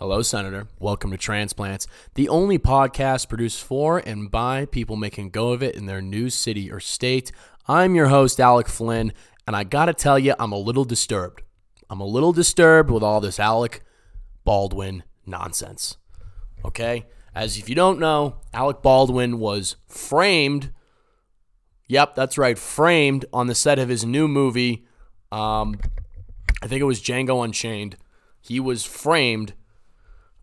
Hello, Senator. Welcome to Transplants, the only podcast produced for and by people making go of it in their new city or state. I'm your host, Alec Flynn, and I gotta tell you, I'm a little disturbed. I'm a little disturbed with all this Alec Baldwin nonsense. Okay? As if you don't know, Alec Baldwin was framed. Yep, that's right, framed on the set of his new movie. Um, I think it was Django Unchained. He was framed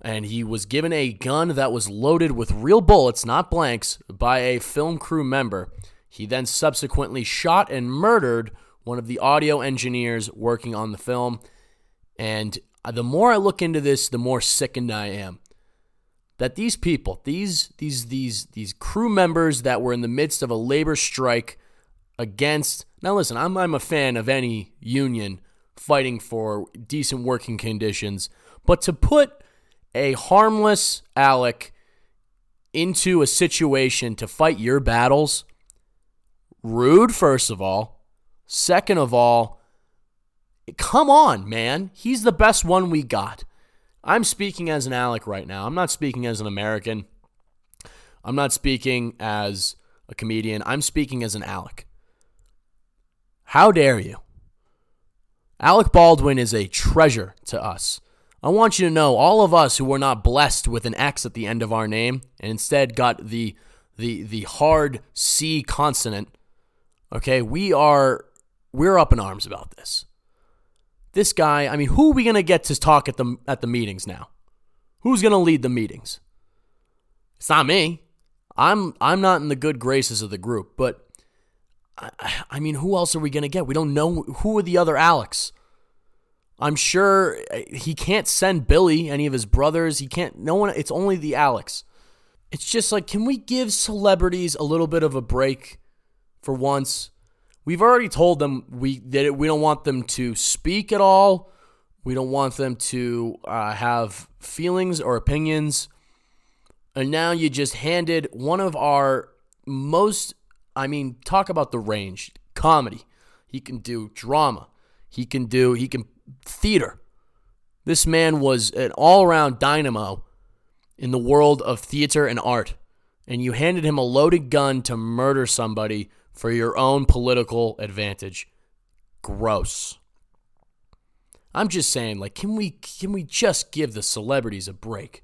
and he was given a gun that was loaded with real bullets, not blanks, by a film crew member. He then subsequently shot and murdered one of the audio engineers working on the film. And the more I look into this, the more sickened I am. That these people, these these these these crew members that were in the midst of a labor strike against now listen, I'm I'm a fan of any union fighting for decent working conditions, but to put a harmless Alec into a situation to fight your battles, rude, first of all. Second of all, come on, man. He's the best one we got. I'm speaking as an Alec right now. I'm not speaking as an American. I'm not speaking as a comedian. I'm speaking as an Alec. How dare you? Alec Baldwin is a treasure to us. I want you to know, all of us who were not blessed with an X at the end of our name and instead got the the the hard C consonant, okay, we are we're up in arms about this. This guy, I mean, who are we gonna get to talk at the at the meetings now? Who's gonna lead the meetings? It's not me. I'm I'm not in the good graces of the group, but I, I mean, who else are we gonna get? We don't know who are the other Alecs. I'm sure uh, he can't send Billy, any of his brothers. He can't, no one, it's only the Alecs. It's just like, can we give celebrities a little bit of a break for once? We've already told them we that we don't want them to speak at all. We don't want them to uh, have feelings or opinions. And now you just handed one of our most, I mean, talk about the range comedy. He can do drama. He can do, he can theater. This man was an all around dynamo in the world of theater and art. And you handed him a loaded gun to murder somebody for your own political advantage. Gross. I'm just saying, like, can we can we just give the celebrities a break?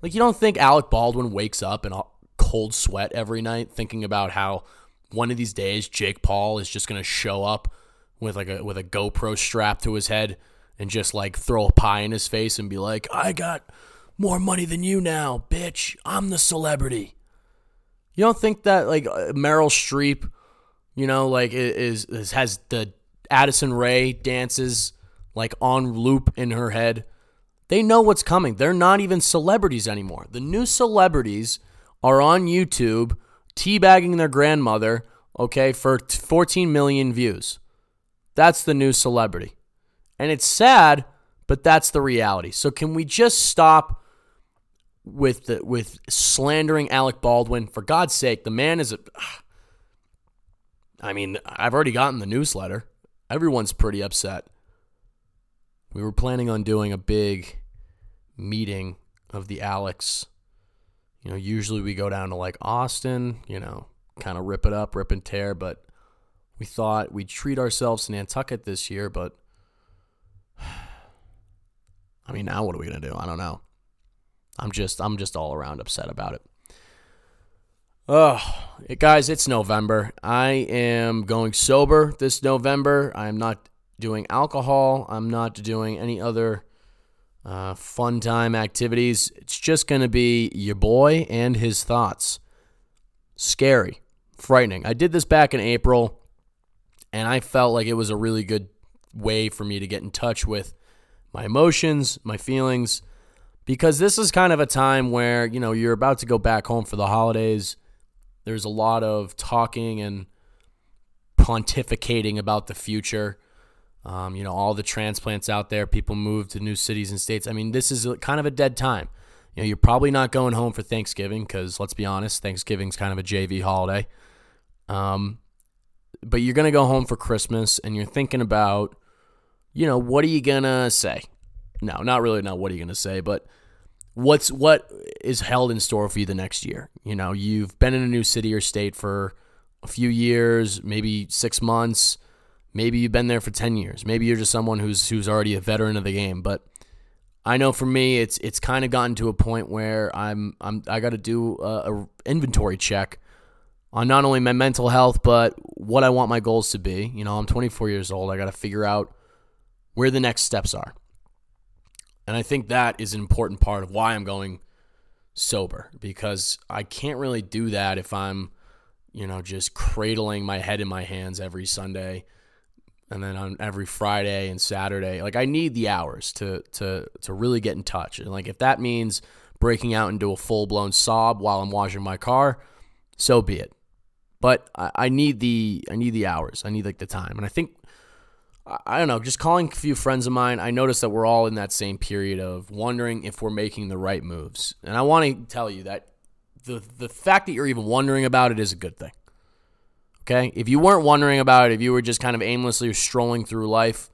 Like, you don't think Alec Baldwin wakes up in a cold sweat every night thinking about how one of these days Jake Paul is just gonna show up with like a with a GoPro strap to his head and just like throw a pie in his face and be like, "I got more money than you now, bitch. I'm the celebrity." You don't think that like uh, Meryl Streep, you know, like is, is has the Addison Rae dances like on loop in her head? They know what's coming. They're not even celebrities anymore. The new celebrities are on YouTube teabagging their grandmother, okay, for 14 million views. That's the new celebrity. And it's sad, but that's the reality. So can we just stop with the with slandering Alec Baldwin? For God's sake, the man is a I mean, I've already gotten the newsletter. Everyone's pretty upset. We were planning on doing a big meeting of the Alecs. You know, usually we go down to like Austin, you know, kind of rip it up, rip and tear, but we thought we'd treat ourselves to Nantucket this year, but I mean, now what are we gonna do? I don't know. I'm just I'm just all around upset about it. Oh, guys, it's November. I am going sober this November. I'm not doing alcohol. I'm not doing any other uh, fun time activities. It's just going to be your boy and his thoughts. Scary, frightening. I did this back in April and I felt like it was a really good way for me to get in touch with my emotions, my feelings, because this is kind of a time where, you know, you're about to go back home for the holidays. There's a lot of talking and pontificating about the future. Um, you know, all the transplants out there, people move to new cities and states. I mean, this is kind of a dead time. You know, you're probably not going home for Thanksgiving because, let's be honest, Thanksgiving's kind of a JV holiday. Um, but you're going to go home for Christmas and you're thinking about, you know, what are you going to say? no, not really. Not what are you going to say, but what's what is held in store for you the next year? You know, you've been in a new city or state for a few years, maybe six months. Maybe you've been there for ten years. Maybe you're just someone who's who's already a veteran of the game. But I know for me, it's it's kind of gotten to a point where I'm I'm I got to do a, a inventory check on not only my mental health but what I want my goals to be. You know, I'm 24 years old. I got to figure out where the next steps are. And I think that is an important part of why I'm going sober because I can't really do that if I'm, you know, just cradling my head in my hands every Sunday and then on every Friday and Saturday. Like I need the hours to to to really get in touch. And like if that means breaking out into a full-blown sob while I'm washing my car, so be it. But I, I need the I need the hours. I need like the time. And I think I don't know, just calling a few friends of mine, I noticed that we're all in that same period of wondering if we're making the right moves. And I want to tell you that the the fact that you're even wondering about it is a good thing. Okay? If you weren't wondering about it, if you were just kind of aimlessly strolling through life,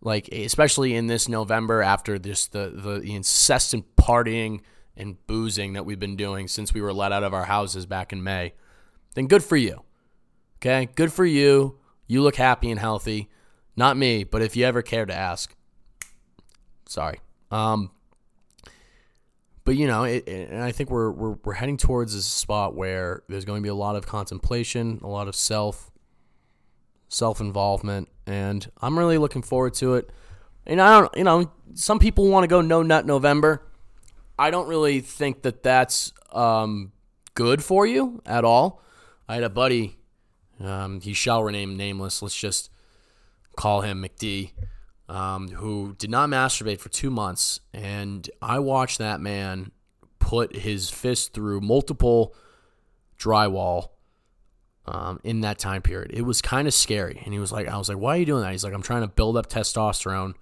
like especially in this November after this the the, the incessant partying and boozing that we've been doing since we were let out of our houses back in May, then good for you. Okay? Good for you you look happy and healthy. Not me, but if you ever care to ask, sorry. Um, but you know, it, it, and I think we're, we're we're heading towards a spot where there's going to be a lot of contemplation, a lot of self self involvement, and I'm really looking forward to it. And I don't, you know, some people want to go no nut November. I don't really think that that's um, good for you at all. I had a buddy um, he shall remain nameless. Let's just call him McD, um, who did not masturbate for two months. And I watched that man put his fist through multiple drywall um, in that time period. It was kind of scary. And he was like, I was like, why are you doing that? He's like, I'm trying to build up testosterone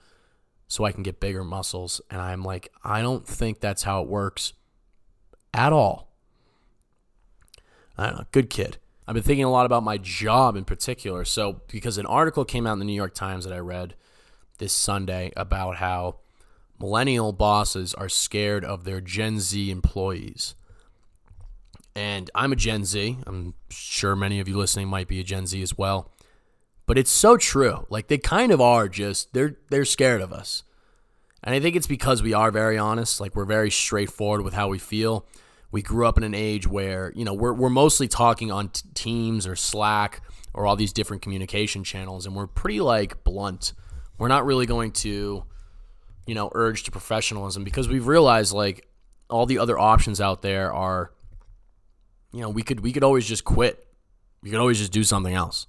so I can get bigger muscles. And I'm like, I don't think that's how it works at all. I don't know. Good kid. I've been thinking a lot about my job in particular. So, because an article came out in the New York Times that I read this Sunday about how millennial bosses are scared of their Gen Z employees. And I'm a Gen Z. I'm sure many of you listening might be a Gen Z as well. But it's so true. Like they kind of are just they're they're scared of us. And I think it's because we are very honest, like we're very straightforward with how we feel we grew up in an age where you know we're, we're mostly talking on t- teams or slack or all these different communication channels and we're pretty like blunt. We're not really going to you know urge to professionalism because we've realized like all the other options out there are you know we could we could always just quit. We could always just do something else.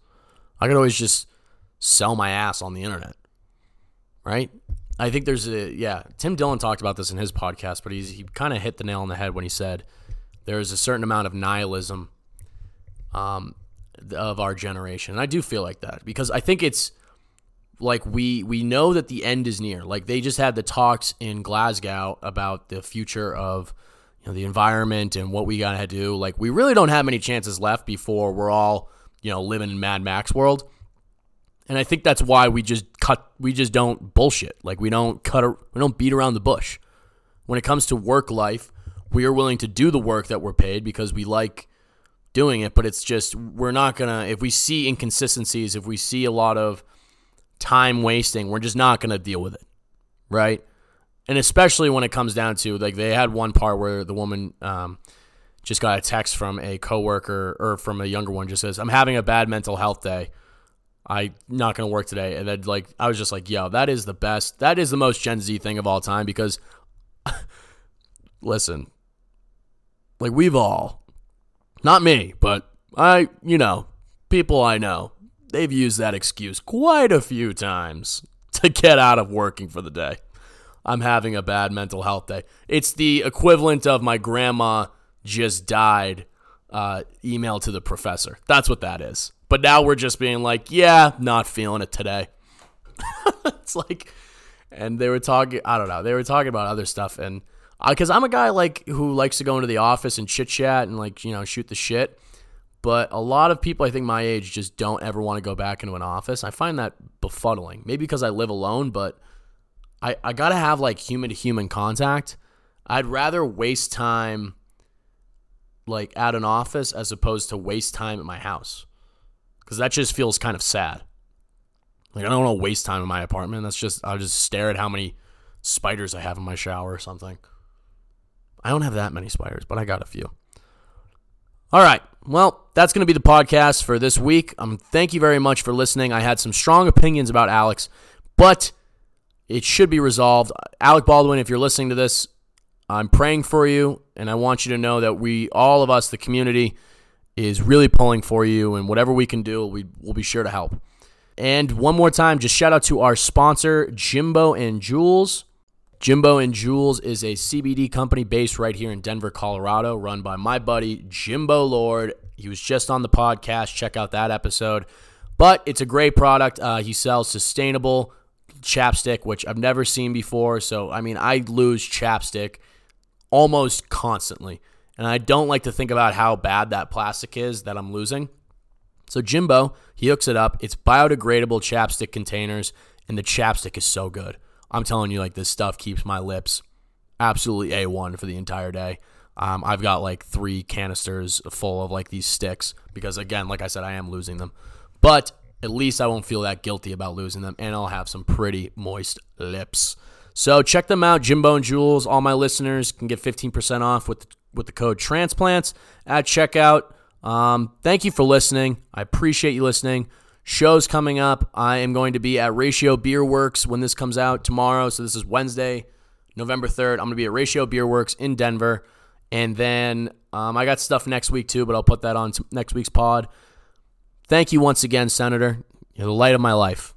I could always just sell my ass on the internet. Right I think there's a yeah. Tim Dillon talked about this in his podcast, but he's he kind of hit the nail on the head when he said there is a certain amount of nihilism um, of our generation, and I do feel like that because I think it's like we we know that the end is near. Like they just had the talks in Glasgow about the future of you know the environment and what we gotta do. Like we really don't have many chances left before we're all you know living in Mad Max world. And I think that's why we just cut we just don't bullshit. Like we don't cut we don't beat around the bush. When it comes to work life, we are willing to do the work that we're paid because we like doing it, but it's just we're not going to if we see inconsistencies, if we see a lot of time wasting, we're just not going to deal with it. Right? And especially when it comes down to like they had one part where the woman um, just got a text from a coworker or from a younger one just says, "I'm having a bad mental health day." I'm not to work today. And then, like, I was just like, yo, that is the best. That is the most Gen Z thing of all time because, listen, like, we've all, not me, but I, you know, people I know, they've used that excuse quite a few times to get out of working for the day. I'm having a bad mental health day. It's the equivalent of my grandma just died uh, email to the professor. That's what that is. But now we're just being like, yeah, not feeling it today. it's like, and they were talking, I don't know, they were talking about other stuff. And because I'm a guy like who likes to go into the office and chit chat and like, you know, shoot the shit. But a lot of people, I think my age, just don't ever want to go back into an office. I find that befuddling. Maybe because I live alone, but I, I gotta have like human to human contact. I'd rather waste time like at an office as opposed to waste time at my house. Cause that just feels kind of sad. Like I don't want to waste time in my apartment. That's just I'll just stare at how many spiders I have in my shower or something. I don't have that many spiders, but I got a few. All right. Well, that's going to be the podcast for this week. Um, thank you very much for listening. I had some strong opinions about Alex, but it should be resolved. Alec Baldwin, if you're listening to this, I'm praying for you, and I want you to know that we, all of us, the community, is really pulling for you, and whatever we can do, we will be sure to help. And one more time, just shout out to our sponsor, Jimbo and Jules. Jimbo and Jules is a CBD company based right here in Denver, Colorado, run by my buddy Jimbo Lord. He was just on the podcast. Check out that episode. But it's a great product. Uh, he sells sustainable chapstick, which I've never seen before. So, I mean, I lose chapstick almost constantly. And I don't like to think about how bad that plastic is that I'm losing. So, Jimbo, he hooks it up. It's biodegradable chapstick containers, and the chapstick is so good. I'm telling you, like, this stuff keeps my lips absolutely A1 for the entire day. Um, I've got like three canisters full of like these sticks because, again, like I said, I am losing them. But at least I won't feel that guilty about losing them, and I'll have some pretty moist lips. So check them out, Jimbo and Jules. All my listeners can get 15% off with with the code transplants at checkout. Um, thank you for listening. I appreciate you listening. Shows coming up. I am going to be at Ratio Beer Works when this comes out tomorrow. So this is Wednesday, November 3rd. I'm going to be at Ratio Beer Works in Denver. And then um, I got stuff next week too, but I'll put that on next week's pod. Thank you once again, Senator. You're the light of my life.